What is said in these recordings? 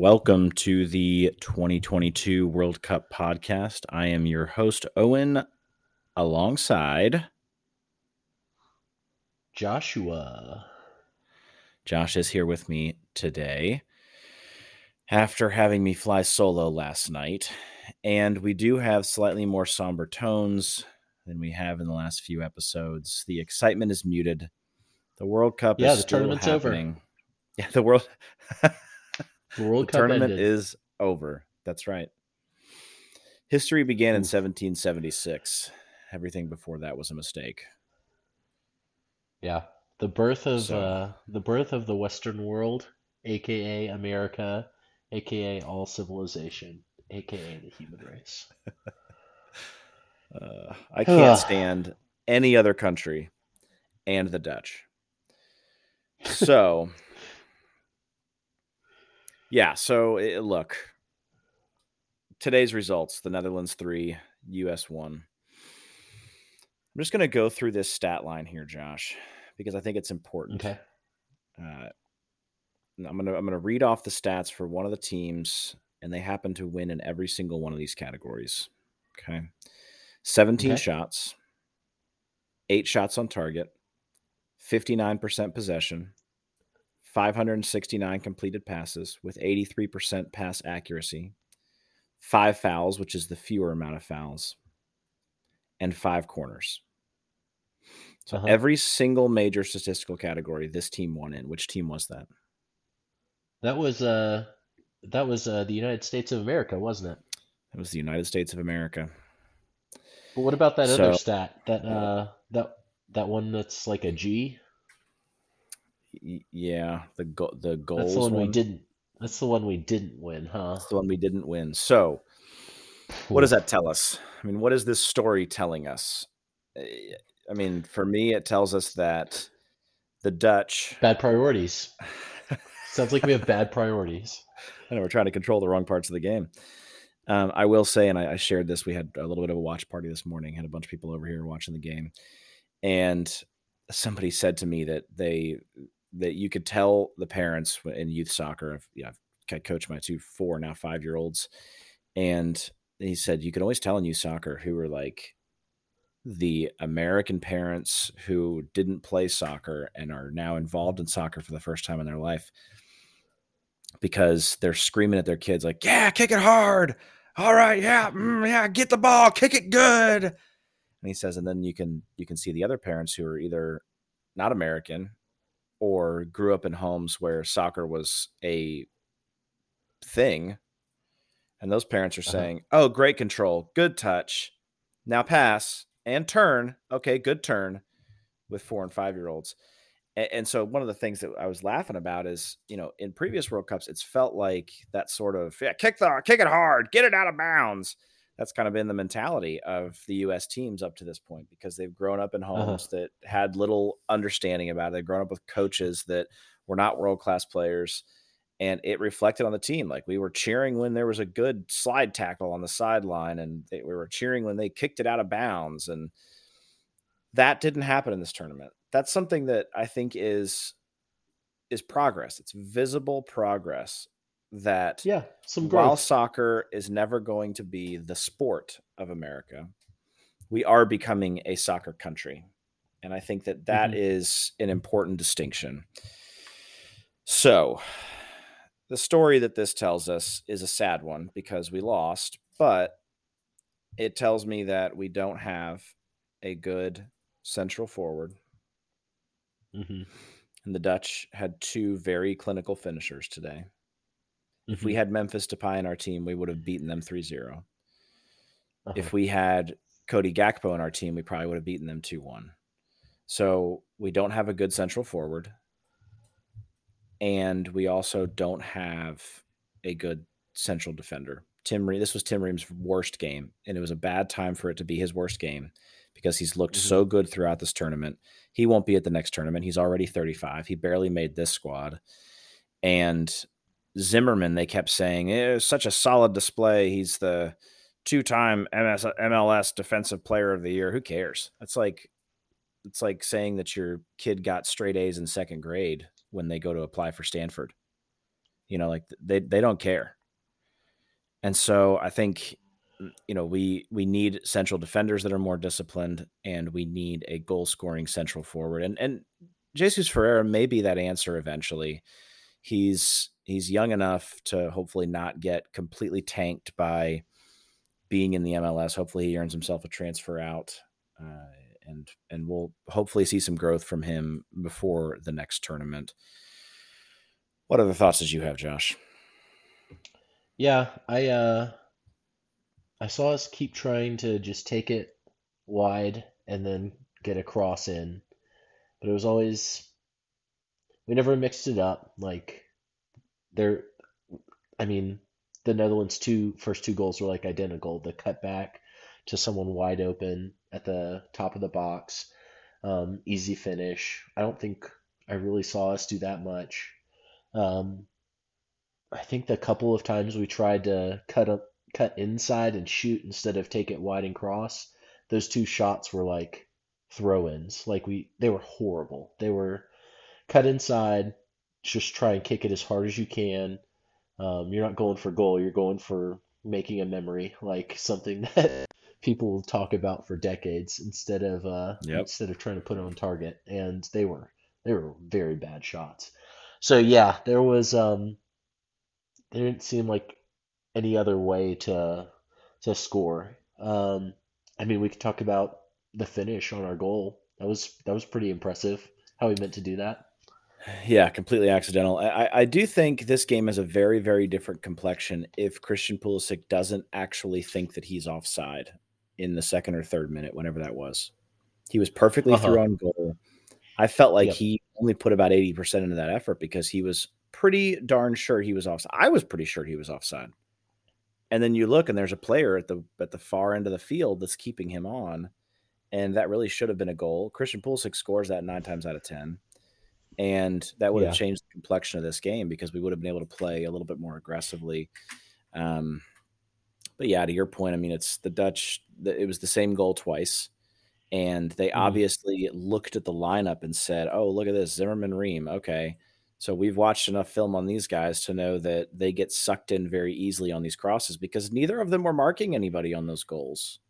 Welcome to the 2022 World Cup podcast. I am your host, Owen, alongside Joshua. Josh is here with me today after having me fly solo last night. And we do have slightly more somber tones than we have in the last few episodes. The excitement is muted. The World Cup Yeah, is the tournament's happening. Yeah, the world World the Cup tournament ended. is over. That's right. History began in 1776. Everything before that was a mistake. yeah, the birth of So- uh, the birth of the Western world, aka America, aka all civilization, aka the human race. Uh, I can't stand any other country and the Dutch. So, yeah. So, eh, look, today's results the Netherlands three, US one. I'm just going to go through this stat line here, Josh, because I think it's important. Okay. Uh, I'm gonna I'm gonna read off the stats for one of the teams, and they happen to win in every single one of these categories. Okay, 17 Okay. shots, eight shots on target, 59% possession, 569 completed passes with 83% pass accuracy, five fouls, which is the fewer amount of fouls, and five corners. So Uh-huh. every single major statistical category this team won in. Which team was that? That was uh that was uh the United States of America, wasn't it? It was the United States of America. But what about that other stat? That uh that that one that's like a G? Yeah, the go- the goals That's the one, we didn't that's the one we didn't win, huh? That's the one we didn't win. So, what does that tell us? I mean, what is this story telling us? Eh, I mean, for me, it tells us that the Dutch. Bad priorities. Sounds like we have bad priorities. I know we're trying to control the wrong parts of the game. Um, I will say, and I, I shared this. We had a little bit of a watch party this morning. Had a bunch of people over here watching the game, and somebody said to me that they that you could tell the parents in youth soccer. I've, yeah, I've coached my two four now five year olds, and he said you can always tell in youth soccer who were like the American parents who didn't play soccer and are now involved in soccer for the first time in their life because they're screaming at their kids like, "Yeah, kick it hard. All right, yeah, mm, yeah, get the ball, kick it good." And he says, and then you can you can see the other parents who are either not American or grew up in homes where soccer was a thing, and those parents are Uh-huh. saying, "Oh, great control, good touch, now pass and turn. Okay, good turn." With four and five year olds, and, and so one of the things that I was laughing about is, you know, in previous World Cups, it's felt like that sort of yeah, kick the kick it hard, get it out of bounds. That's kind of been the mentality of the U.S. teams up to this point because they've grown up in uh-huh. homes that had little understanding about it. They've grown up with coaches that were not world class players, and it reflected on the team. Like we were cheering when there was a good slide tackle on the sideline, and they, we were cheering when they kicked it out of bounds, and that didn't happen in this tournament. That's something that I think is is progress. It's visible progress that Yeah, some while soccer is never going to be the sport of America, we are becoming a soccer country. And I think that that Mhm. is an important distinction. So, the story that this tells us is a sad one because we lost, but it tells me that we don't have a good central forward. Mhm, And the Dutch had two very clinical finishers today. If we mhm, had Memphis Depay in our team, we would have beaten them 3 0. uh-huh. If we had Cody Gakpo in our team, we probably would have beaten them 2 1. So we don't have a good central forward. And we also don't have a good central defender. Tim Ream, this was Tim Ream's worst game, and it was a bad time for it to be his worst game because he's looked Mhm. so good throughout this tournament. He won't be at the next tournament. He's already 35. He barely made this squad. And Zimmerman, they kept saying, eh, it was such a solid display. He's the two time MLS Defensive Player of the Year. Who cares? That's like, it's like saying that your kid got straight A's in second grade when they go to apply for Stanford. You know, like they they don't care. And so I think you know we we need central defenders that are more disciplined and we need a goal scoring central forward and and Jesus Ferreira may be that answer eventually he's he's young enough to hopefully not get completely tanked by being in the MLS hopefully he earns himself a transfer out uh, and and we'll hopefully see some growth from him before the next tournament what other thoughts did you have Josh yeah I uh I saw us keep trying to just take it wide and then get a cross in, but it was always we never mixed it up. Like there, I mean, the Netherlands' two first two goals were like identical. The cutback to someone wide open at the top of the box, um, easy finish. I don't think I really saw us do that much. Um, I think the couple of times we tried to cut up cut inside and shoot instead of take it wide and cross, those two shots were like throw-ins. Like we they were horrible. They were cut inside, just try and kick it as hard as you can. Um, you're not going for goal, you're going for making a memory, like something that people will talk about for decades instead of uh, yep. instead of trying to put it on target. And they were they were very bad shots. So yeah, there was um, there didn't seem like any other way to to score. Um, I mean, we could talk about the finish on our goal. That was that was pretty impressive. How he meant to do that. Yeah, completely accidental. I, I do think this game has a very, very different complexion if Christian Pulisic doesn't actually think that he's offside in the second or third minute, whenever that was. He was perfectly uh-huh. through on goal. I felt like yep. he only put about 80% into that effort because he was pretty darn sure he was offside. I was pretty sure he was offside and then you look and there's a player at the at the far end of the field that's keeping him on and that really should have been a goal christian pulisic scores that nine times out of ten and that would yeah. have changed the complexion of this game because we would have been able to play a little bit more aggressively um, but yeah to your point i mean it's the dutch it was the same goal twice and they mm-hmm. obviously looked at the lineup and said oh look at this zimmerman ream okay so we've watched enough film on these guys to know that they get sucked in very easily on these crosses because neither of them were marking anybody on those goals.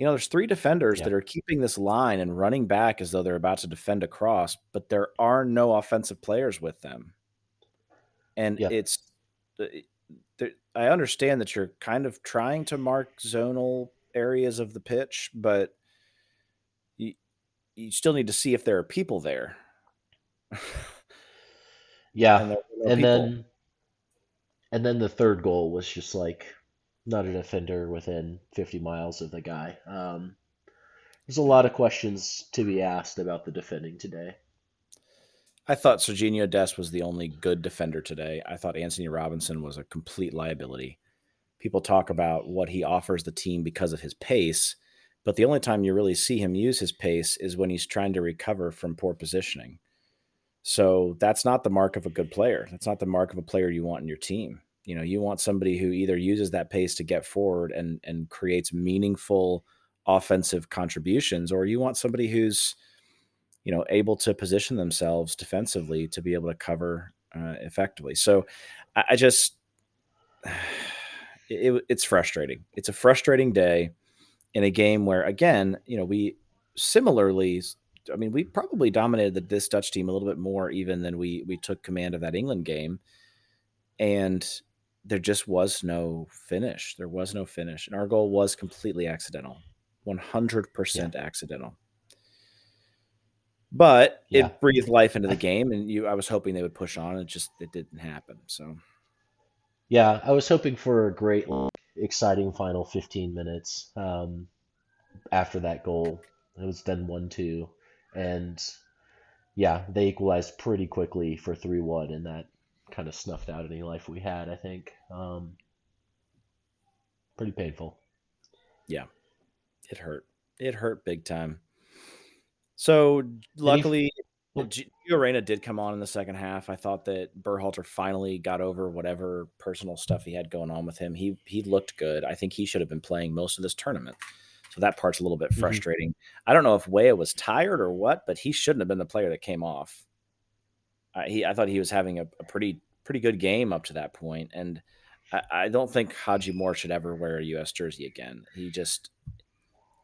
You know, there's three defenders yeah. that are keeping this line and running back as though they're about to defend a cross, but there are no offensive players with them. And yeah. it's uh, I understand that you're kind of trying to mark zonal areas of the pitch, but you, you still need to see if there are people there. Yeah, and, and then and then the third goal was just like not a defender within 50 miles of the guy. Um, there's a lot of questions to be asked about the defending today. I thought Sergiño Dest was the only good defender today. I thought Antonee Robinson was a complete liability. People talk about what he offers the team because of his pace, but the only time you really see him use his pace is when he's trying to recover from poor positioning. So that's not the mark of a good player. That's not the mark of a player you want in your team. You know, you want somebody who either uses that pace to get forward and and creates meaningful offensive contributions, or you want somebody who's, you know, able to position themselves defensively to be able to cover uh, effectively. So, I, I just, it, it's frustrating. It's a frustrating day in a game where, again, you know, we similarly I mean, we probably dominated the, this Dutch team a little bit more even than we we took command of that England game, and there just was no finish. There was no finish, and our goal was completely accidental, one hundred percent accidental. But yeah. it breathed life into the game, and you. I was hoping they would push on. It just it didn't happen. So, yeah, I was hoping for a great, exciting final fifteen minutes um, after that goal. It was then one two and yeah, they equalized pretty quickly for three one, and that kind of snuffed out any life we had. I think. Um, pretty painful. Yeah, it hurt. It hurt big time. So luckily, Gio Reyna did come on in the second half. I thought that Berhalter finally got over whatever personal stuff he had going on with him. He he looked good. I think he should have been playing most of this tournament. So that part's a little bit mm-hmm. frustrating. Mm-hmm. I don't know if Weah was tired or what, but he shouldn't have been the player that came off. Uh, he, I thought he was having a, a pretty pretty good game up to that point, and I, I don't think Haji Moore should ever wear a U.S. jersey again. He just,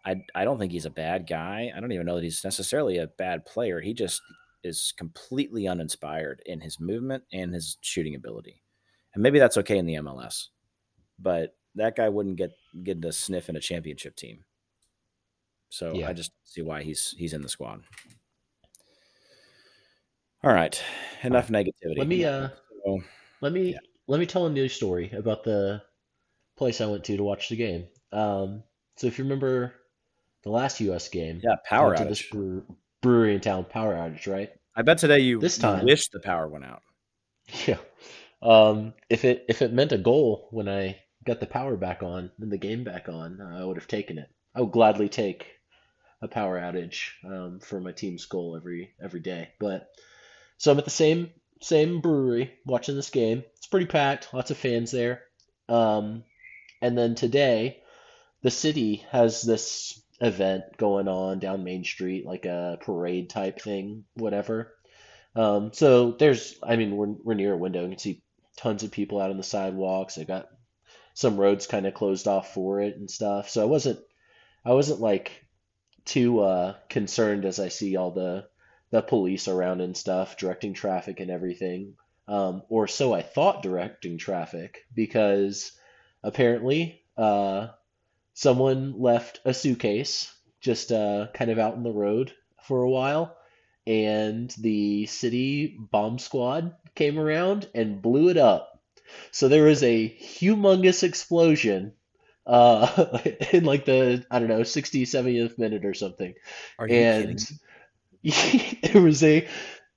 I, I don't think he's a bad guy. I don't even know that he's necessarily a bad player. He just is completely uninspired in his movement and his shooting ability, and maybe that's okay in the MLS, but that guy wouldn't get get a sniff in a championship team. So yeah. I just see why he's he's in the squad. All right, enough negativity. Let me uh, so, let me yeah. let me tell a new story about the place I went to to watch the game. Um, so if you remember the last U.S. game, yeah, power outage. To this brew, brewery in town, power outage, right? I bet today you this time you wish the power went out. Yeah. Um, if it if it meant a goal when I got the power back on and the game back on, I would have taken it. I would gladly take a power outage um, for my team's goal every every day. But so I'm at the same same brewery watching this game. It's pretty packed, lots of fans there. Um, and then today, the city has this event going on down Main Street, like a parade type thing, whatever. Um, so there's, I mean, we're, we're near a window. You can see tons of people out on the sidewalks. They got some roads kind of closed off for it and stuff. So I wasn't, I wasn't like too uh, concerned as I see all the the police around and stuff directing traffic and everything. Um, or so I thought directing traffic because apparently uh, someone left a suitcase just uh, kind of out in the road for a while, and the city bomb squad came around and blew it up. So there was a humongous explosion uh, in like the I don't know 60, 70th minute or something. Are you and kidding? it was a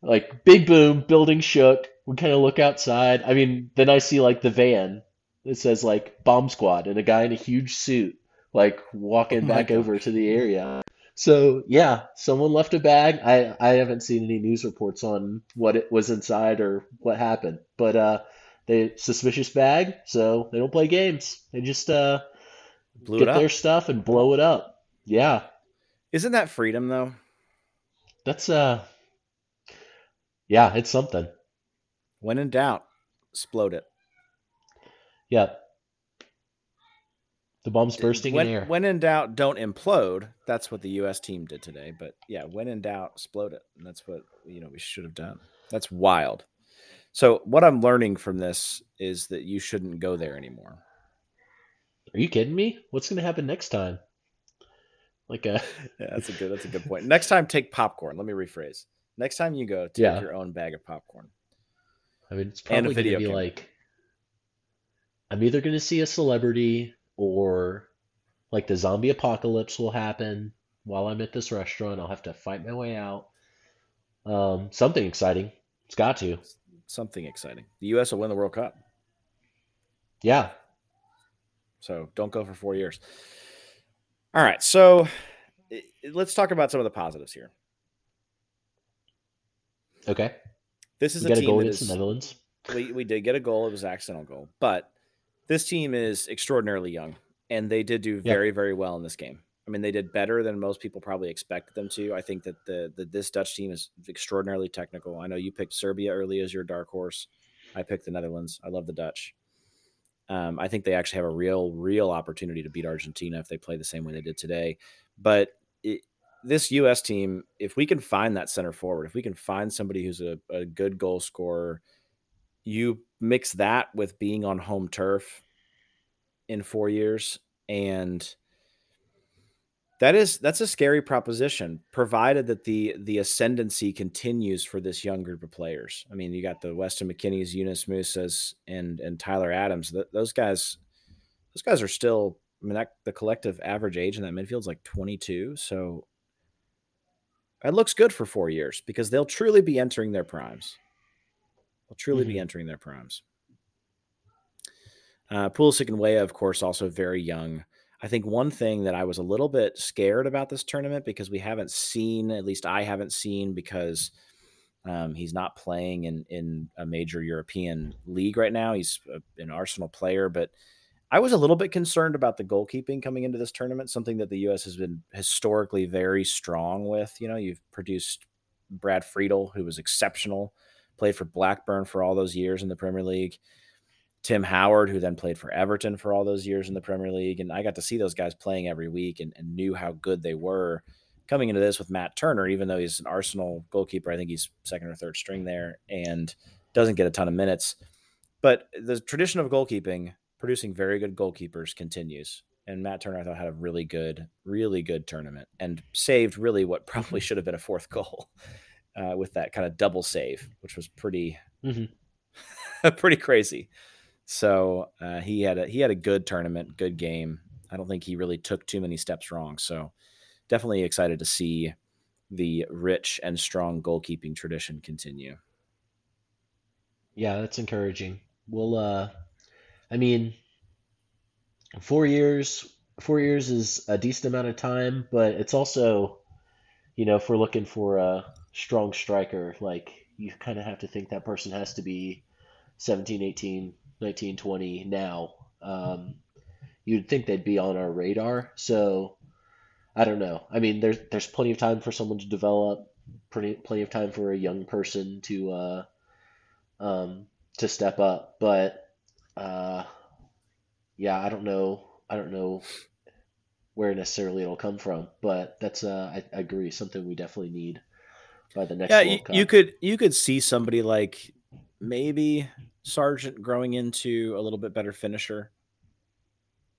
like big boom, building shook. We kind of look outside. I mean, then I see like the van. that says like bomb squad and a guy in a huge suit like walking oh back over to the area. So yeah, someone left a bag. I I haven't seen any news reports on what it was inside or what happened, but uh, they suspicious bag. So they don't play games. They just uh Blew get their stuff and blow it up. Yeah. Isn't that freedom though? That's uh yeah, it's something. When in doubt, explode it. Yeah. The bomb's bursting when, in air. When in doubt, don't implode. That's what the U.S. team did today. But yeah, when in doubt, explode it. And that's what you know we should have done. That's wild. So what I'm learning from this is that you shouldn't go there anymore. Are you kidding me? What's going to happen next time? Like a yeah, that's a good that's a good point. Next time, take popcorn. Let me rephrase. Next time you go, take yeah. your own bag of popcorn. I mean, it's probably going to be camera. like I'm either going to see a celebrity or like the zombie apocalypse will happen while I'm at this restaurant. I'll have to fight my way out. Um, something exciting. It's got to. Something exciting. The U.S. will win the World Cup. Yeah, so don't go for four years. All right. So let's talk about some of the positives here. Okay. This is we a team a goal against the Netherlands. We, we did get a goal. It was an accidental goal. But this team is extraordinarily young, and they did do very, very well in this game. I mean, they did better than most people probably expected them to. I think that the, the this Dutch team is extraordinarily technical. I know you picked Serbia early as your dark horse. I picked the Netherlands. I love the Dutch. Um, I think they actually have a real, real opportunity to beat Argentina if they play the same way they did today. But it, this U.S. team, if we can find that center forward, if we can find somebody who's a, a good goal scorer, you mix that with being on home turf in four years and – that is that's a scary proposition, provided that the the ascendancy continues for this young group of players. I mean, you got the Weston McKennie's Yunus Musahs, and and Tyler Adams. those guys, those guys are still. I mean, that the collective average age in that midfield is like 22. So it looks good for four years because they'll truly be entering their primes. They'll truly mm-hmm. be entering their primes. Uh, Pulisic and Weah, of course, also very young. I think one thing that I was a little bit scared about this tournament because we haven't seen, at least I haven't seen, because um, he's not playing in in a major European league right now. He's a, an Arsenal player, but I was a little bit concerned about the goalkeeping coming into this tournament, something that the U.S. has been historically very strong with. You know, you've produced Brad Friedel, who was exceptional played for Blackburn for all those years in the Premier League. Tim Howard, who then played for Everton for all those years in the Premier League. And I got to see those guys playing every week and, and knew how good they were coming into this with Matt Turner, even though he's an Arsenal goalkeeper. I think he's second or third string there and doesn't get a ton of minutes. But the tradition of goalkeeping, producing very good goalkeepers, continues. And Matt Turner, I thought, had a really good, really good tournament and saved really what probably should have been a fourth goal uh, with that kind of double save, which was pretty, mm-hmm. pretty crazy. So uh, he had a he had a good tournament, good game. I don't think he really took too many steps wrong. So definitely excited to see the rich and strong goalkeeping tradition continue. Yeah, that's encouraging. We'll uh I mean four years four years is a decent amount of time, but it's also you know, if we're looking for a strong striker, like you kind of have to think that person has to be 17, 18, 1920 now, um, you'd think they'd be on our radar. So I don't know. I mean, there's there's plenty of time for someone to develop, plenty plenty of time for a young person to uh, um, to step up. But uh, yeah, I don't know. I don't know where necessarily it'll come from, but that's uh, I, I agree something we definitely need by the next. Yeah, you, you could you could see somebody like maybe Sargent growing into a little bit better finisher.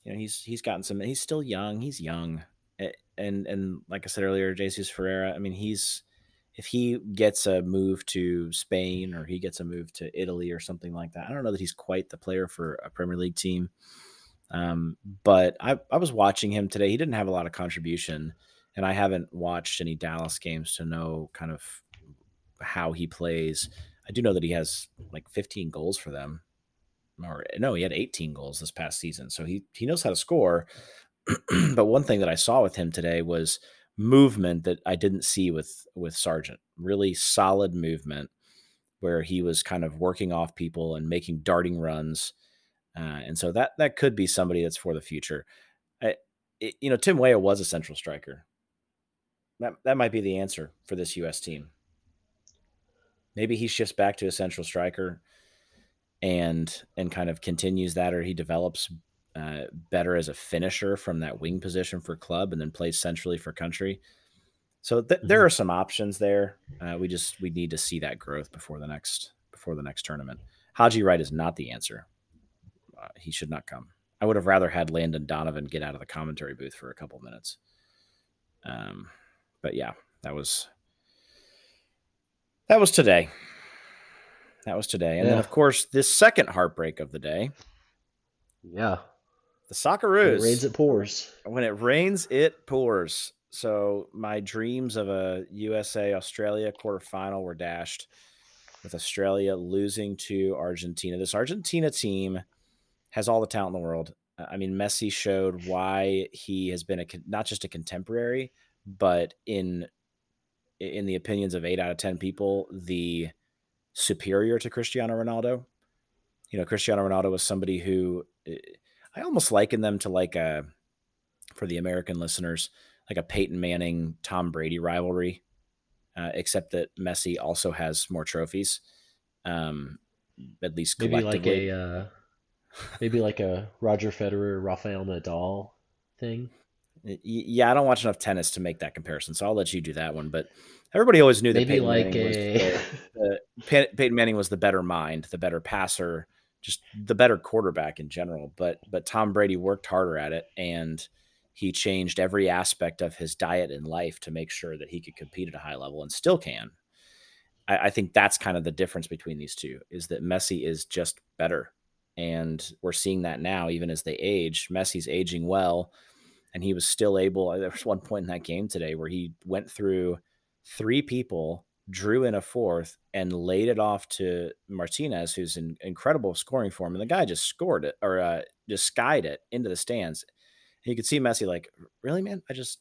You know, he's he's gotten some. He's still young. He's young, and and like I said earlier, Jesus Ferreira. I mean, he's if he gets a move to Spain or he gets a move to Italy or something like that. I don't know that he's quite the player for a Premier League team. Um, but I, I was watching him today. He didn't have a lot of contribution, and I haven't watched any Dallas games to know kind of how he plays. I do know that he has like 15 goals for them. Or no, he had 18 goals this past season. So he he knows how to score. but one thing that I saw with him today was movement that I didn't see with with Sargent. Really solid movement where he was kind of working off people and making darting runs. Uh, and so that that could be somebody that's for the future. I, it, you know, Tim Weah was a central striker. That that might be the answer for this U.S. team. Maybe he shifts back to a central striker and and kind of continues that, or he develops uh, better as a finisher from that wing position for club, and then plays centrally for country. So th- mm-hmm. there are some options there. Uh, we just we need to see that growth before the next before the next tournament. Haji Wright is not the answer. Uh, he should not come. I would have rather had Landon Donovan get out of the commentary booth for a couple minutes. Um, but yeah, that was that was today. That was today. And yeah. then, of course, this second heartbreak of the day. Yeah. The Socceroos. When it rains, it pours. When it rains, it pours. So my dreams of a USA Australia quarterfinal were dashed with Australia losing to Argentina. This Argentina team has all the talent in the world. I mean, Messi showed why he has been a not just a contemporary, but in in the opinions of eight out of 10 people, the superior to Cristiano Ronaldo. You know, Cristiano Ronaldo was somebody who I almost liken them to like a, for the American listeners, like a Peyton Manning, Tom Brady rivalry, uh, except that Messi also has more trophies. Um, at least maybe like a, uh, maybe like a Roger Federer, Rafael Nadal thing. Yeah, I don't watch enough tennis to make that comparison, so I'll let you do that one. But everybody always knew that Peyton like Manning a... was the, the, Peyton Manning was the better mind, the better passer, just the better quarterback in general. But but Tom Brady worked harder at it, and he changed every aspect of his diet and life to make sure that he could compete at a high level, and still can. I, I think that's kind of the difference between these two: is that Messi is just better, and we're seeing that now, even as they age. Messi's aging well and he was still able. There was one point in that game today where he went through three people, drew in a fourth, and laid it off to Martinez, who's in incredible scoring form, and the guy just scored it or uh, just skied it into the stands. And you could see Messi like, really, man, I just.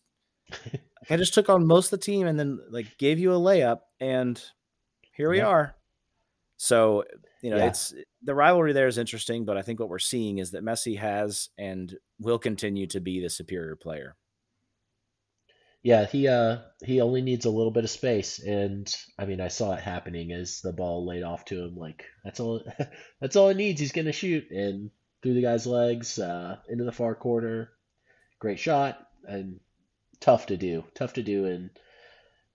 I just took on most of the team and then like gave you a layup and here we yeah. are. So, you know, yeah. it's the rivalry there is interesting, but I think what we're seeing is that Messi has and will continue to be the superior player. Yeah, he uh he only needs a little bit of space, and I mean I saw it happening as the ball laid off to him. Like that's all that's all he needs. He's gonna shoot and through the guy's legs, uh, into the far corner. Great shot and tough to do. Tough to do in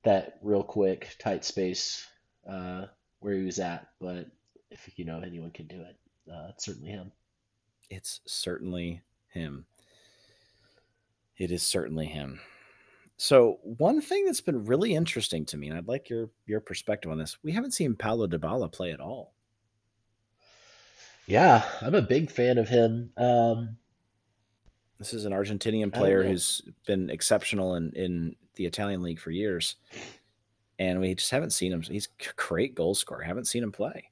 that real quick tight space uh, where he was at. But if you know anyone can do it, uh, it's certainly him. It's certainly him. It is certainly him. So one thing that's been really interesting to me, and I'd like your your perspective on this, we haven't seen Paulo Dybala play at all. Yeah, I'm a big fan of him. Um, this is an Argentinian player who's been exceptional in in the Italian league for years, and we just haven't seen him. He's a great goal scorer. Haven't seen him play.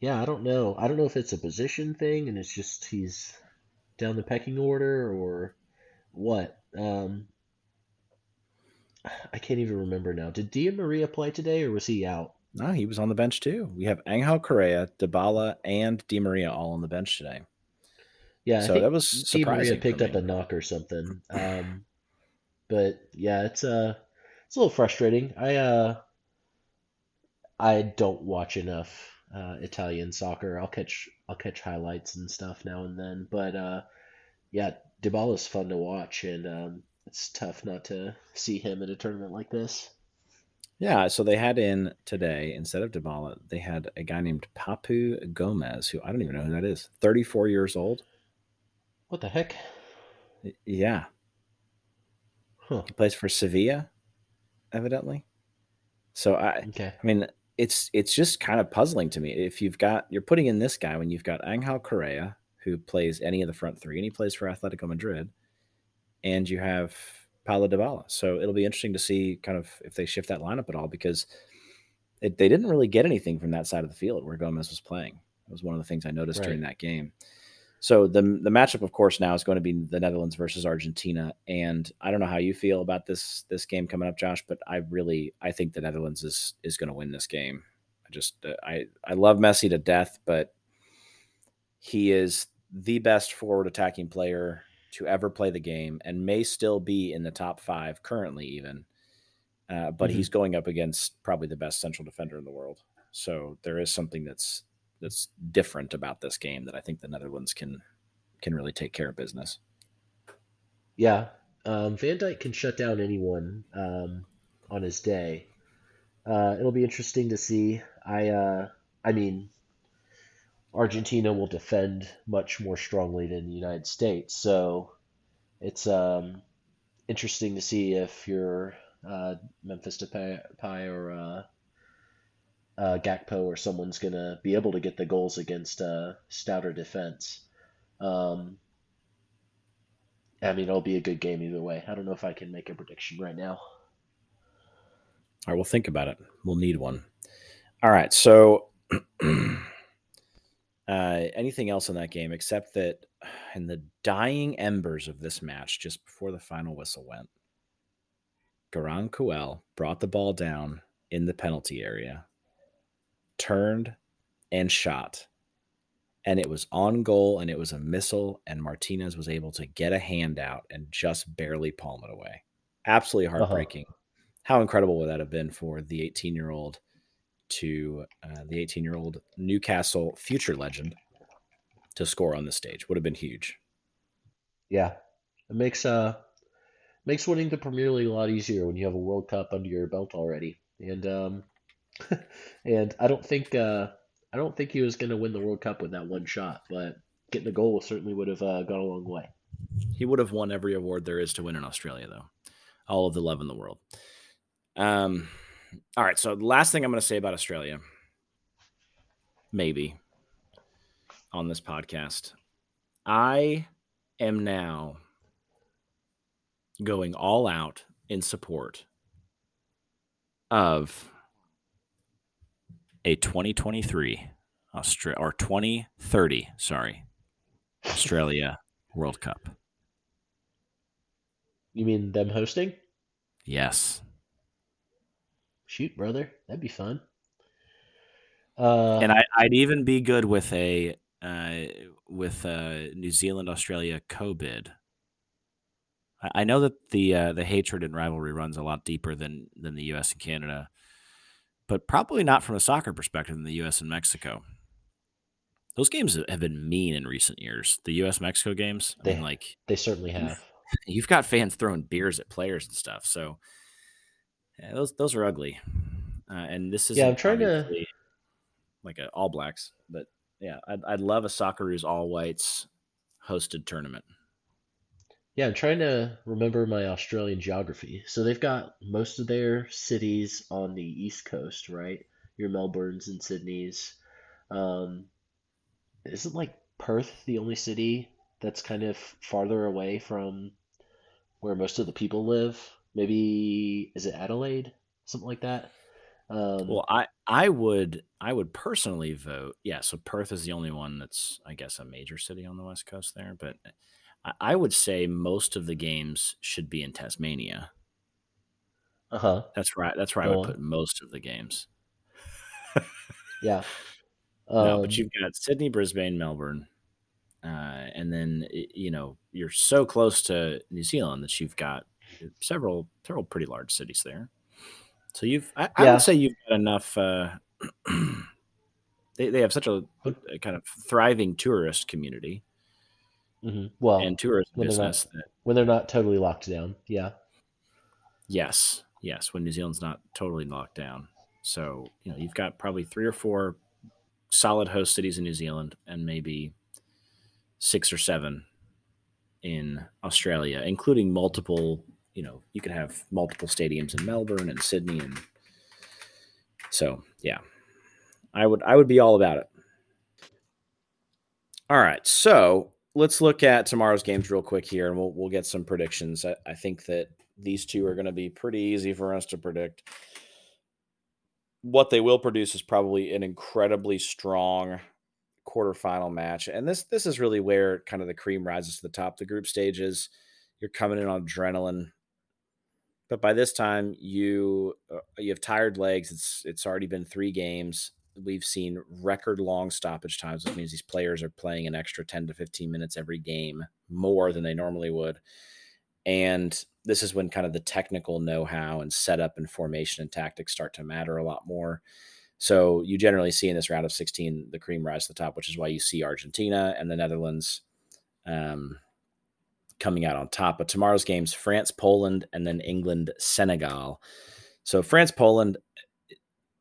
Yeah, I don't know. I don't know if it's a position thing and it's just he's down the pecking order or what. Um, I can't even remember now. Did Di Maria play today, or was he out? No, he was on the bench too. We have Angel Correa, Dybala, and Di Maria all on the bench today. Yeah, so that was Di Maria picked up a knock or something. Um, but yeah, it's uh it's a little frustrating. I uh I don't watch enough uh, Italian soccer. I'll catch I'll catch highlights and stuff now and then, but uh, yeah, Dybala's fun to watch, and um, it's tough not to see him in a tournament like this. Yeah, so they had in today instead of Dybala, they had a guy named Papu Gomez, who I don't even know who that is. Thirty-four years old. What the heck? Yeah. Huh. He plays for Sevilla, evidently. So I, okay. I mean, it's it's just kind of puzzling to me. If you've got you're putting in this guy when you've got Angel Correa, who plays any of the front three, and he plays for Atletico Madrid, and you have Paulo Dybala. So it'll be interesting to see kind of if they shift that lineup at all because it, they didn't really get anything from that side of the field where Gomez was playing. It was one of the things I noticed right. during that game. So the the matchup, of course, now is going to be the Netherlands versus Argentina, and I don't know how you feel about this this game coming up, Josh, but I really I think the Netherlands is is going to win this game. I just uh, I I love Messi to death, but he is the best forward attacking player to ever play the game and may still be in the top five currently, even. Uh, but mm-hmm. he's going up against probably the best central defender in the world. So there is something that's that's different about this game that I think the Netherlands can can really take care of business. Yeah, um, Van Dijk can shut down anyone um, on his day. Uh, it'll be interesting to see. I uh, I mean, Argentina will defend much more strongly than the United States. So it's um, interesting to see if you're uh, Memphis Depay or uh, uh, Gakpo or someone's going to be able to get the goals against a stouter defense. Um, I mean, it'll be a good game either way. I don't know if I can make a prediction right now. All right, we'll think about it. We'll need one. All right, so uh, anything else in that game except that in the dying embers of this match, just before the final whistle went, Garang Kuol brought the ball down in the penalty area, turned and shot. And it was on goal and it was a missile, and Martinez was able to get a hand out and just barely palm it away. Absolutely uh-huh. heartbreaking. Uh-huh. How incredible would that have been for the 18 year old to uh, the 18 year old Newcastle future legend to score on the stage. Would have been huge. Yeah, it makes uh makes winning the Premier League a lot easier when you have a World Cup under your belt already. And um, and I don't think uh, I don't think he was going to win the World Cup with that one shot, but getting a goal certainly would have uh, gone a long way. He would have won every award there is to win in Australia, though. All of the love in the world. Um, all right. So the last thing I'm going to say about Australia, maybe on this podcast, I am now going all out in support of a 2023 Australia or 2030, sorry, Australia World Cup. You mean them hosting? Yes. Shoot, brother, that'd be fun. Uh, and I, would even be good with a uh, with a New Zealand Australia co bid. I know that the uh, the hatred and rivalry runs a lot deeper than than the U.S. and Canada, but probably not from a soccer perspective in the U.S. and Mexico. Those games have been mean in recent years. The U.S. Mexico games, I They mean, like they certainly have. you've got fans throwing beers at players and stuff. So yeah, those those are ugly. Uh, and this is Yeah, I'm trying to. like a All Blacks, but yeah, I'd, I'd love a Socceroos All Whites hosted tournament. Yeah, I'm trying to remember my Australian geography. So they've got most of their cities on the East Coast, right? Your Melbournes and Sydneys. Um, isn't like Perth the only city that's kind of farther away from where most of the people live? Maybe is it Adelaide? Something like that. Um, Well, I I would I would personally vote. Yeah, so Perth is the only one that's I guess a major city on the west coast there, but I, would say most of the games should be in Tasmania. uh-huh. That's right. That's where I would on. put most of the games. Yeah. No, but Um, you've got Sydney, Brisbane, Melbourne, uh, and then you know you're so close to New Zealand that you've got several several pretty large cities there. So you've I, I yeah. would say you've got enough. Uh, they they have such a, a kind of thriving tourist community mhm. Well, and tourism when they're not business that when they're not totally locked down. Yeah. yes yes when New Zealand's not totally locked down. So you know you've got probably three or four solid host cities in New Zealand and maybe six or seven in Australia, including multiple. You know, you could have multiple stadiums in Melbourne and Sydney, and so yeah, I would I would be all about it. All right, so let's look at tomorrow's games real quick here, and we'll we'll get some predictions. I, I think that these two are going to be pretty easy for us to predict. What they will produce is probably an incredibly strong quarterfinal match. And this this is really where kind of the cream rises to the top. The group stages, you're coming in on adrenaline, but by this time you uh, you have tired legs. It's it's already been three games. We've seen record long stoppage times, which means these players are playing an extra 10 to 15 minutes every game, more than they normally would. And this is when kind of the technical know-how and setup and formation and tactics start to matter a lot more. So you generally see in this round of 16 the cream rise to the top, which is why you see Argentina and the Netherlands um, coming out on top. But tomorrow's games France, Poland, and then England, Senegal. So France, Poland,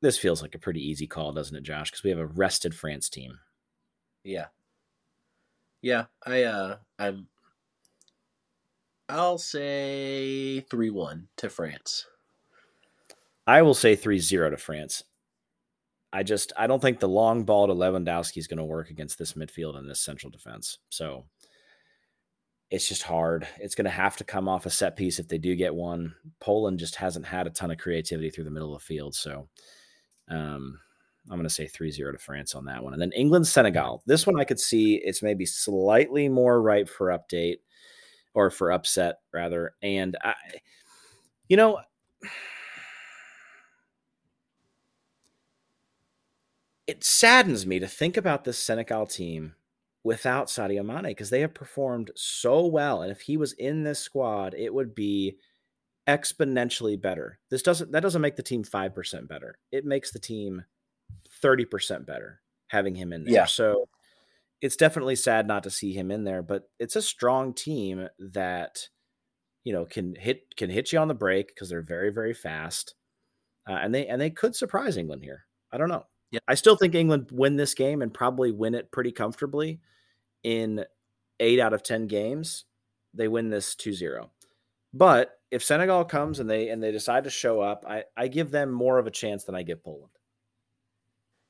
this feels like a pretty easy call, doesn't it, Josh? Because we have a rested France team. Yeah. Yeah, I uh I'm I'll say 3-1 to France. I will say 3 0 to France. I just I don't think the long ball to Lewandowski is going to work against this midfield and this central defense. So it's just hard. It's going to have to come off a set piece if they do get one. Poland just hasn't had a ton of creativity through the middle of the field. So um, I'm going to say 3 0 to France on that one. And then England, Senegal. This one I could see it's maybe slightly more ripe for update or for upset, rather. And I, you know, it saddens me to think about this Senegal team without Sadio Mane because they have performed so well. And if he was in this squad, it would be exponentially better. This doesn't that doesn't make the team 5% better. It makes the team 30% better having him in there. Yeah. So it's definitely sad not to see him in there, but it's a strong team that you know can hit can hit you on the break because they're very very fast. Uh, and they and they could surprise England here. I don't know. Yeah. I still think England win this game and probably win it pretty comfortably in 8 out of 10 games. They win this 2-0. But if Senegal comes and they and they decide to show up, I, I give them more of a chance than I give Poland.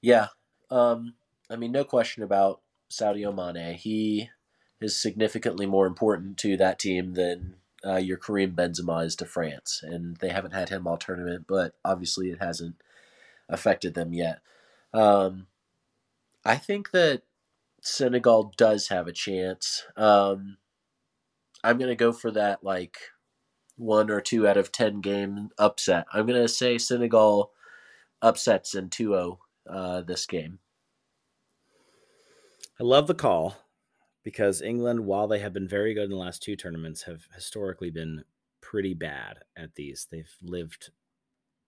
Yeah. Um I mean no question about Sadio Mane. He is significantly more important to that team than uh, your Karim Benzema is to France, and they haven't had him all tournament, but obviously it hasn't affected them yet. Um, I think that Senegal does have a chance. Um, I'm gonna go for that like one or two out of ten game upset. I'm gonna say Senegal upsets in 2-0 uh, this game. I love the call, because England, while they have been very good in the last two tournaments, have historically been pretty bad at these. They've lived,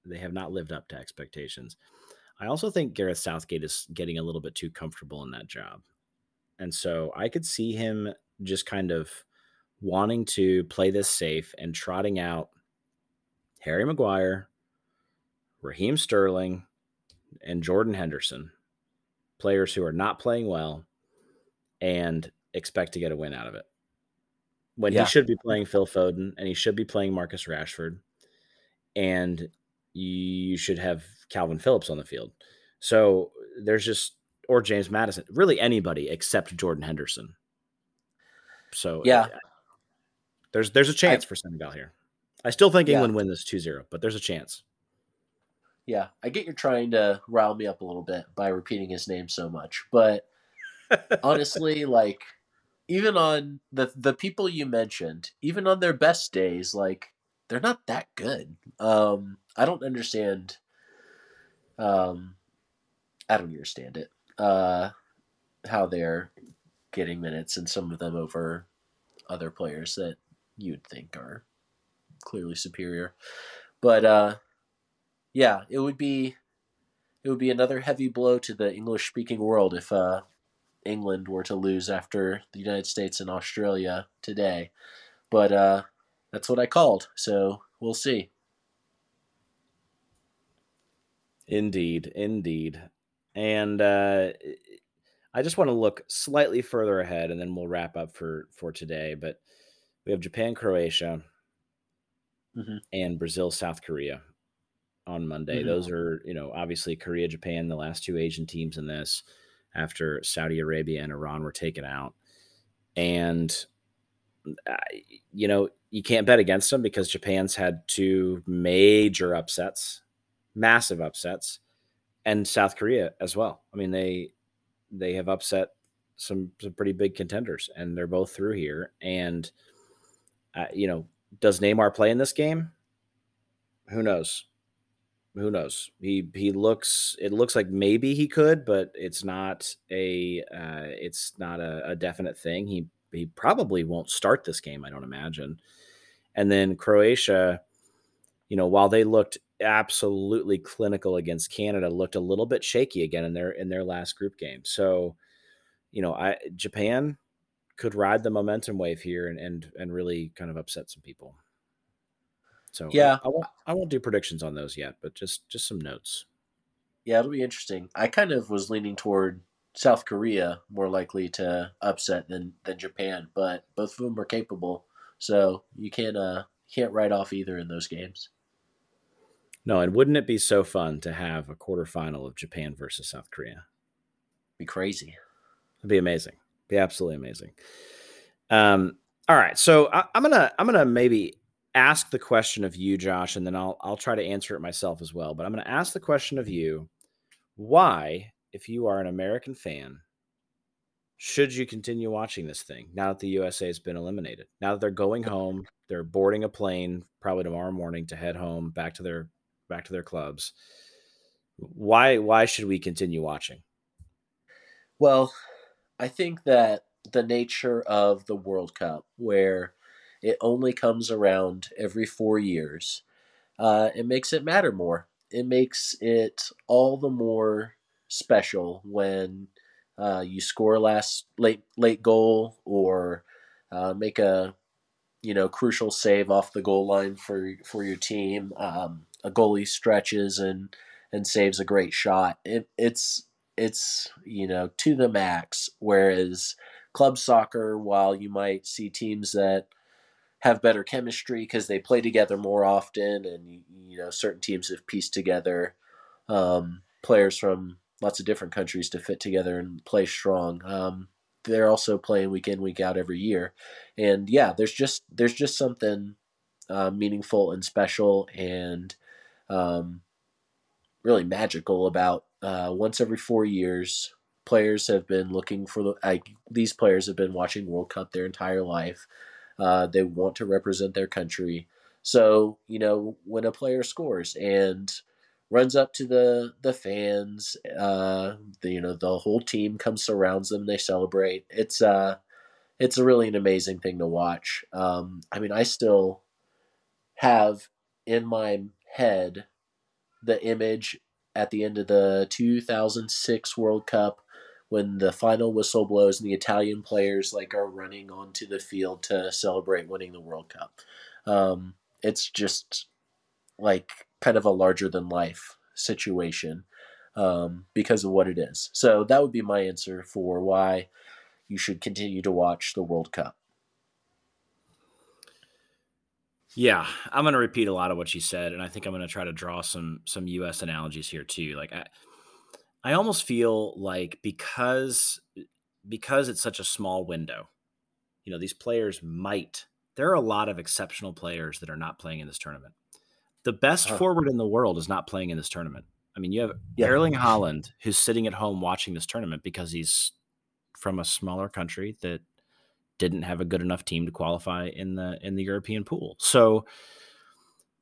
they have not lived up to expectations. I also think Gareth Southgate is getting a little bit too comfortable in that job. And so I could see him just kind of wanting to play this safe and trotting out Harry Maguire, Raheem Sterling, and Jordan Henderson, players who are not playing well and expect to get a win out of it. When yeah. he should be playing Phil Foden and he should be playing Marcus Rashford, and you should have Kalvin Phillips on the field. So there's just or James Maddison, really anybody except Jordan Henderson. So yeah, there's there's a chance I, for Senegal here. I still think England yeah. win this 2-0, but there's a chance. Yeah, I get you're trying to rile me up a little bit by repeating his name so much, but honestly, like even on the the people you mentioned, even on their best days, like they're not that good. Um, I don't understand. Um, I don't understand it. Uh, how they're getting minutes and some of them over other players that you'd think are clearly superior. But uh, yeah, it would be it would be another heavy blow to the English speaking world if uh, England were to lose after the United States and Australia today. But uh, that's what I called, so we'll see. Indeed, indeed. And uh, I just want to look slightly further ahead, and then we'll wrap up for for today. But we have Japan, Croatia, mm-hmm. and Brazil, South Korea on Monday. Mm-hmm. Those are, you know, obviously Korea, Japan, the last two Asian teams in this after Saudi Arabia and Iran were taken out. And, uh, you know, you can't bet against them because Japan's had two major upsets, massive upsets, and South Korea as well. I mean, they they have upset some some pretty big contenders, and they're both through here. And uh, you know, does Neymar play in this game? Who knows? who knows? He he looks. It looks like maybe he could, but it's not a. Uh, it's not a, a definite thing. He he probably won't start this game. I don't imagine. And then Croatia, you know, while they looked absolutely clinical against Canada, looked a little bit shaky again in their in their last group game. So, you know, I Japan could ride the momentum wave here and and and really kind of upset some people. So yeah, I, I, won't I won't do predictions on those yet, but just just some notes. Yeah, it'll be interesting. I kind of was leaning toward South Korea more likely to upset than than Japan, but both of them are capable, so you can't uh can't write off either in those games. No, and wouldn't it be so fun to have a quarterfinal of Japan versus South Korea? Be crazy. It'd be amazing. Be absolutely amazing. Um, all right, so I, I'm gonna I'm gonna maybe ask the question of you, Josh, and then I'll I'll try to answer it myself as well. But I'm to ask the question of you: Why, if you are an American fan, should you continue watching this thing now that the USA has been eliminated? Now that they're going home, they're boarding a plane probably tomorrow morning to head home back to their back to their clubs. Why why should we continue watching? Well, I think that the nature of the World Cup, where it only comes around every four years. Uh, it makes it matter more. It makes it all the more special when uh, you score a last late late goal or uh, make a you know crucial save off the goal line for for your team. Um, a goalie stretches and and saves a great shot. It, it's it's you know to the max. Whereas club soccer, while you might see teams that have better chemistry because they play together more often, and you know certain teams have pieced together um, players from lots of different countries to fit together and play strong. Um, they're also playing week in week out every year, and yeah, there's just there's just something uh, meaningful and special and um, really magical about uh, once every four years. Players have been looking for the. These players have been watching World Cup their entire life. Uh, they want to represent their country. So, you know, when a player scores and runs up to the the fans, uh, the, you know, the whole team comes surrounds them, they celebrate. It's uh it's really an amazing thing to watch. Um, I mean, I still have in my head the image at the end of the 2006 World Cup when the final whistle blows and the Italian players like are running onto the field to celebrate winning the World Cup. Um, it's just like kind of a larger than life situation um, because of what it is. So that would be my answer for why you should continue to watch the World Cup. Yeah, I'm going to repeat a lot of what you said, and I think I'm going to try to draw some some U.S. analogies here too. Like I, I almost feel like because because it's such a small window, you know, these players might. There are a lot of exceptional players that are not playing in this tournament. The best huh. forward in the world is not playing in this tournament. I mean, you have yeah. Erling Haaland who's sitting at home watching this tournament because he's from a smaller country that didn't have a good enough team to qualify in the in the European pool. So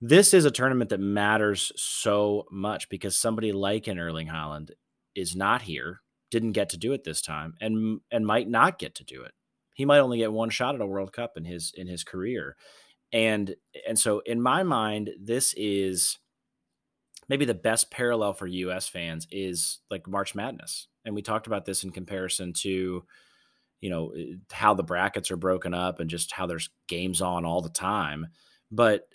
this is a tournament that matters so much because somebody like an Erling Haaland is not here, didn't get to do it this time, and and might not get to do it. He might only get one shot at a World Cup in his in his career, and and so in my mind, this is maybe the best parallel for U.S. fans is like March Madness, and we talked about this in comparison to you know eh, how the brackets are broken up and just how there's games on all the time. But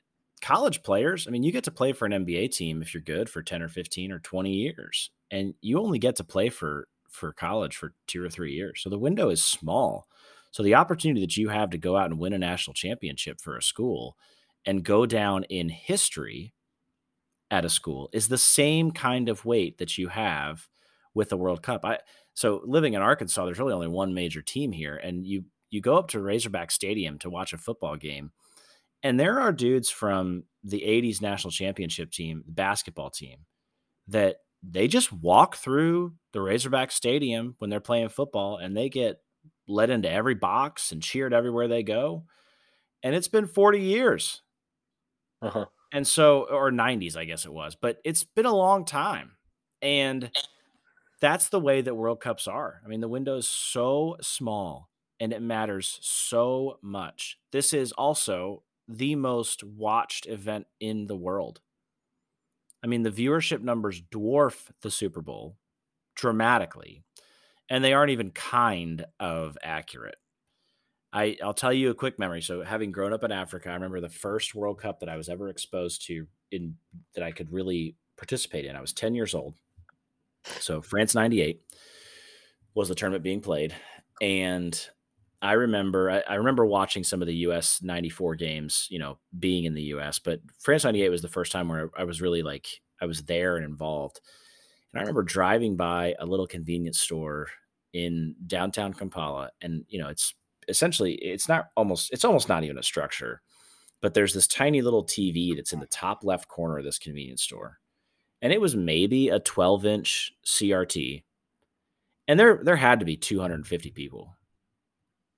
college players i mean you get to play for an nba team if you're good for 10 or 15 or 20 years and you only get to play for for college for two or three years. So the window is small. So the opportunity that you have to go out and win a national championship for a school and go down in history at a school is the same kind of weight that you have with the World Cup. I so living in Arkansas, there's really only one major team here, and you you go up to Razorback Stadium to watch a football game, and there are dudes from the '80s national championship team, the basketball team, that they just walk through the Razorback Stadium when they're playing football, and they get let into every box and cheered everywhere they go. And it's been 40 years. Uh-huh. And so, or 90s, I guess it was, but it's been a long time. And that's the way that World Cups are. I mean, the window is so small and it matters so much. This is also the most watched event in the world. I mean, the viewership numbers dwarf the Super Bowl dramatically, and they aren't even kind of accurate. I, I'll tell you a quick memory. So, having grown up in Africa, I remember the first World Cup that I was ever exposed to in that I could really participate in. I was 10 years old so France 98 was the tournament being played. And I remember I, I, remember watching some of the US 94 games, you know, being in the US, but France 98 was the first time where I was really like I was there and involved. And I remember driving by a little convenience store in downtown Kampala and you know, it's essentially it's not almost it's almost not even a structure, but there's this tiny little TV that's in the top left corner of this convenience store and it was maybe a 12 inch CRT, and there there had to be 250 people.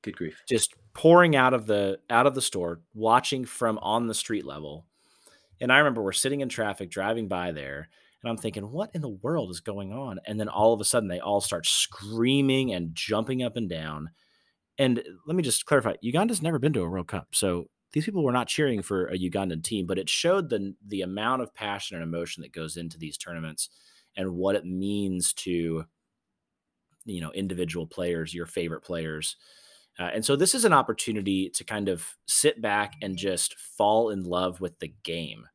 Good grief! Just pouring out of the out of the store, watching from on the street level. And I remember we're sitting in traffic, driving by there, and I'm thinking, what in the world is going on? And then all of a sudden, they all start screaming and jumping up and down. And let me just clarify: Uganda's never been to a World Cup, so these people were not cheering for a Ugandan team, but it showed the the amount of passion and emotion that goes into these tournaments and what it means to you know individual players, your favorite players. Uh, and so this is an opportunity to kind of sit back and just fall in love with the game.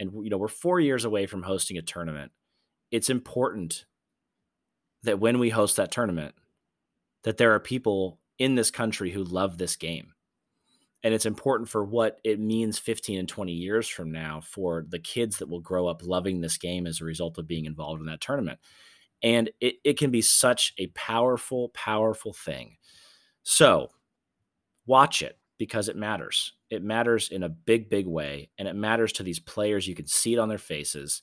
And you know, we're 4 years away from hosting a tournament. It's important that when we host that tournament that there are people in this country who love this game and it's important for what it means 15 and 20 years from now for the kids that will grow up loving this game as a result of being involved in that tournament. And it, it can be such a powerful powerful thing. So watch it because it matters. It matters in a big big way and it matters to these players. You can see it on their faces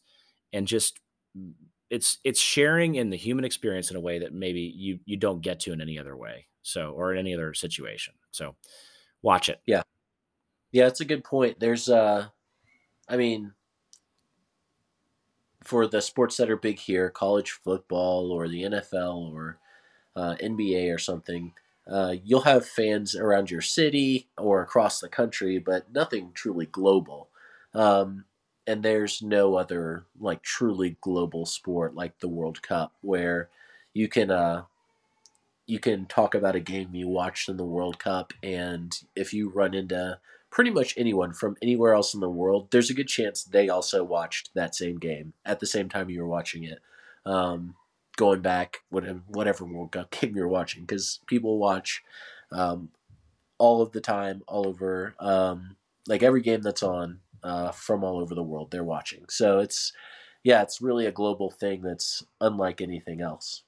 and just mm, it's it's sharing in the human experience in a way that maybe you you don't get to in any other way so or in any other situation. So watch it. Yeah. Yeah, it's a good point. There's uh I mean for the sports that are big here, college football or the NFL or uh, NBA or something, uh, you'll have fans around your city or across the country, but nothing truly global. Um, and there's no other like truly global sport like the World Cup where you can uh, you can talk about a game you watched in the World Cup, and if you run into pretty much anyone from anywhere else in the world, there's a good chance they also watched that same game at the same time you were watching it. Um, going back, whatever, World Cup game you're watching, because people watch um, all of the time, all over, um, like every game that's on uh, from all over the world, they're watching. So it's, yeah, it's really a global thing that's unlike anything else.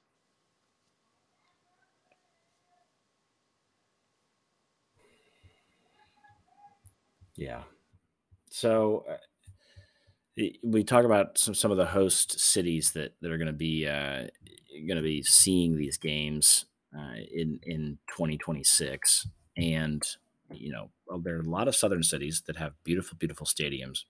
Yeah. So uh, we talk about some, some of the host cities that, that are going to be uh, going to be seeing these games uh, in in 2026, and you know there are a lot of southern cities that have beautiful, beautiful stadiums.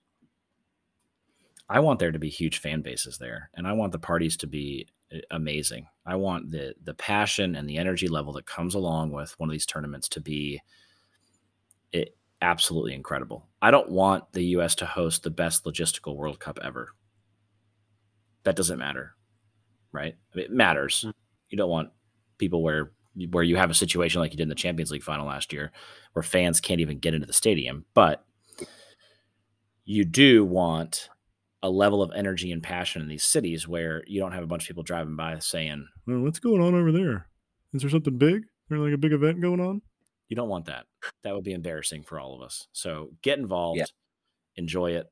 I want there to be huge fan bases there, and I want the parties to be uh, amazing. I want the the passion and the energy level that comes along with one of these tournaments to be it, absolutely incredible. I don't want the US to host the best logistical World Cup ever. That doesn't matter, right? I mean, it matters. Mm. You don't want people where where you have a situation like you did in the Champions League final last year, where fans can't even get into the stadium. But you do want a level of energy and passion in these cities where you don't have a bunch of people driving by saying, well, "What's going on over there? Is there something big? Is there like a big event going on?" You don't want that. That would be embarrassing for all of us. So get involved, yeah. enjoy it,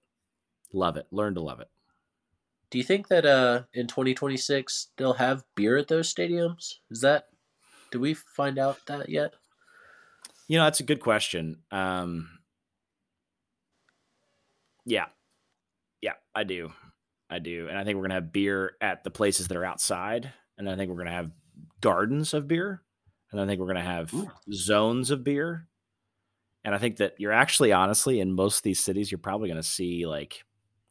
love it, learn to love it. Do you think that uh, in 2026 they'll have beer at those stadiums? Is that do we find out that yet? You know, that's a good question. Um, yeah, yeah, I do, I do, and I think we're gonna have beer at the places that are outside, and I think we're gonna have gardens of beer and I think we're going to have Ooh. zones of beer. And I think that you're actually, honestly, in most of these cities, you're probably going to see like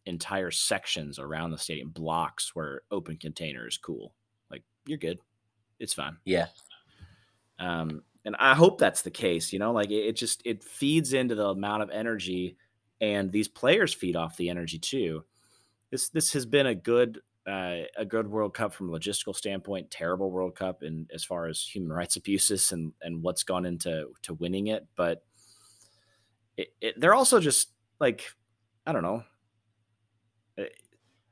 entire sections around the stadium, blocks where open container is cool. Like you're good, it's fine. Yeah. Um, and I hope that's the case. You know, like it, it just it feeds into the amount of energy, and these players feed off the energy too. This this has been a good uh, a good World Cup from a logistical standpoint, terrible World Cup and as far as human rights abuses and and what's gone into to winning it. But it, it, they're also just like I don't know. I,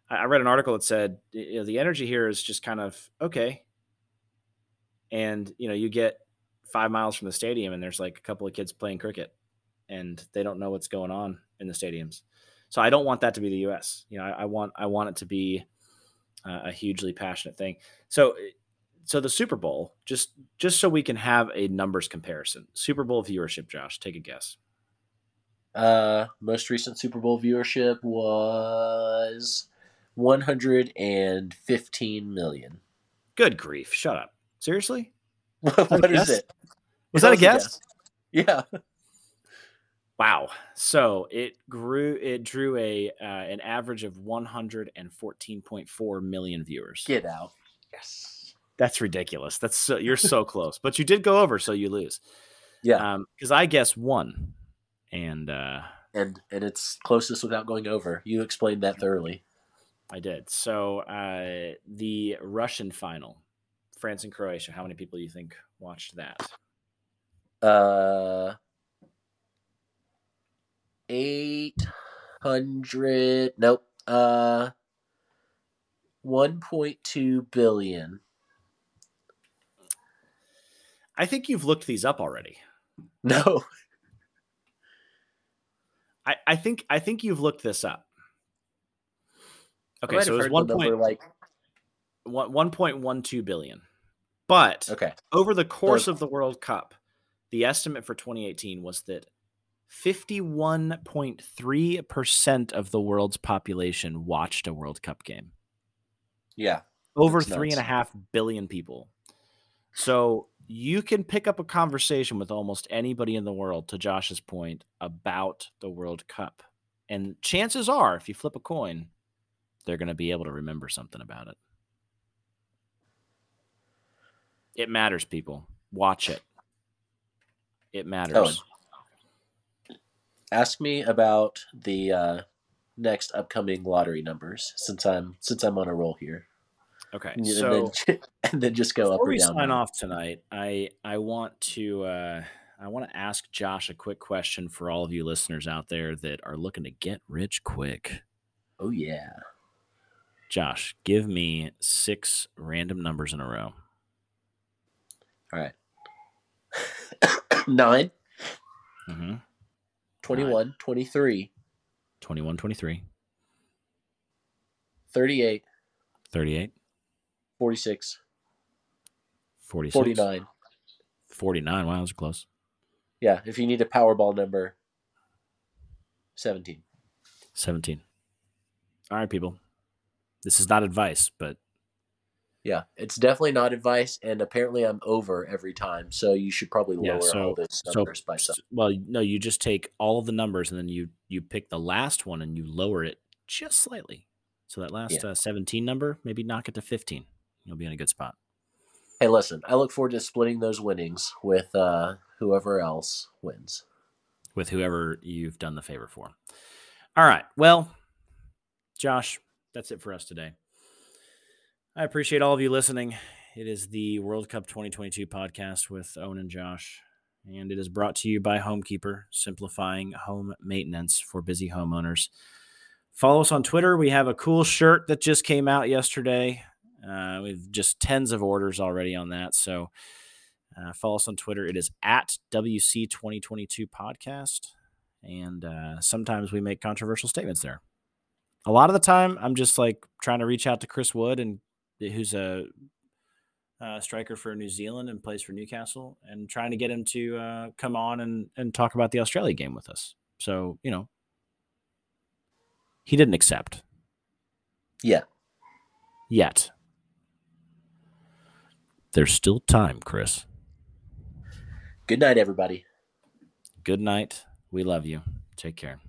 I read an article that said you know, the energy here is just kind of okay, and you know you get five miles from the stadium and there's like a couple of kids playing cricket, and they don't know what's going on in the stadiums. So I don't want that to be the U.S. You know, I, I want I want it to be uh, a hugely passionate thing. So, eh, so the Super Bowl, just just so we can have a numbers comparison. Super Bowl viewership, Josh, take a guess. Uh, most recent Super Bowl viewership was 115 million. Good grief! Shut up. Seriously? what is it? Was that, that a guess? a guess? Yeah. Wow. So it grew. It drew a uh, an average of 114.4 million viewers. Get out. Yes. That's ridiculous. That's so, you're so close, but you did go over, so you lose. Yeah. Um because um, I guess one, and uh, and and it's closest without going over. You explained that thoroughly. I did. So uh, the Russian final, France and Croatia. How many people do you think watched that? Uh, eight hundred. Nope. Uh, one point two billion. I think you've looked these up already. No. I, I think I think you've looked this up. Okay, so it was one point like one point one two billion. But okay, over the course of the World Cup, the estimate for 2018 was that 51.3% of the world's population watched a World Cup game. Yeah. Over three and a half billion people. So you can pick up a conversation with almost anybody in the world, to Josh's point, about the World Cup. And chances are, if you flip a coin, they're going to be able to remember something about it. It matters, people. Watch it. It matters. Oh. Ask me about the uh, next upcoming lottery numbers since I'm since I'm on a roll here. Okay, And so then, and then just go up or down. before or we sign off tonight, I I want to uh, I want to ask Josh a quick question for all of you listeners out there that are looking to get rich quick. Oh yeah. Josh, give me six random numbers in a row. All right. 9, Mm-hmm. 21, 23, 21, 23, 38, 38, 46, 46, 49. 49. Wow, that was close. Yeah, if you need a Powerball number, 17. 17. All right, people. This is not advice, but Yeah, it's definitely not advice, and apparently I'm over every time, so you should probably Yeah, lower so- all those so numbers by some. well, no, you just take all of the numbers and then you you pick the last one and you lower it just slightly. So that last Yeah. uh, 17 number, maybe knock it to 15. You'll be in a good spot. Hey, listen, I look forward to splitting those winnings with uh, whoever else wins. with whoever you've done the favor for. All right. Well, Josh, that's it for us today. I appreciate all of you listening. It is the World Cup 2022 podcast with Owen and Josh, and it is brought to you by Homekeeper, simplifying home maintenance for busy homeowners. Follow us on Twitter. We have a cool shirt that just came out yesterday. Uh, we've just tens of orders already on that. So uh, follow us on Twitter. It is at WC2022 Podcast. And uh, sometimes we make controversial statements there. A lot of the time, I'm just like trying to reach out to Chris Wood, and who's a, uh striker for New Zealand and plays for Newcastle, and trying to get him to uh, come on and, and talk about the Australia game with us. So, you know, he didn't accept Yeah. yet. There's still time, Chris. Good night, everybody. Good night. We love you. Take care.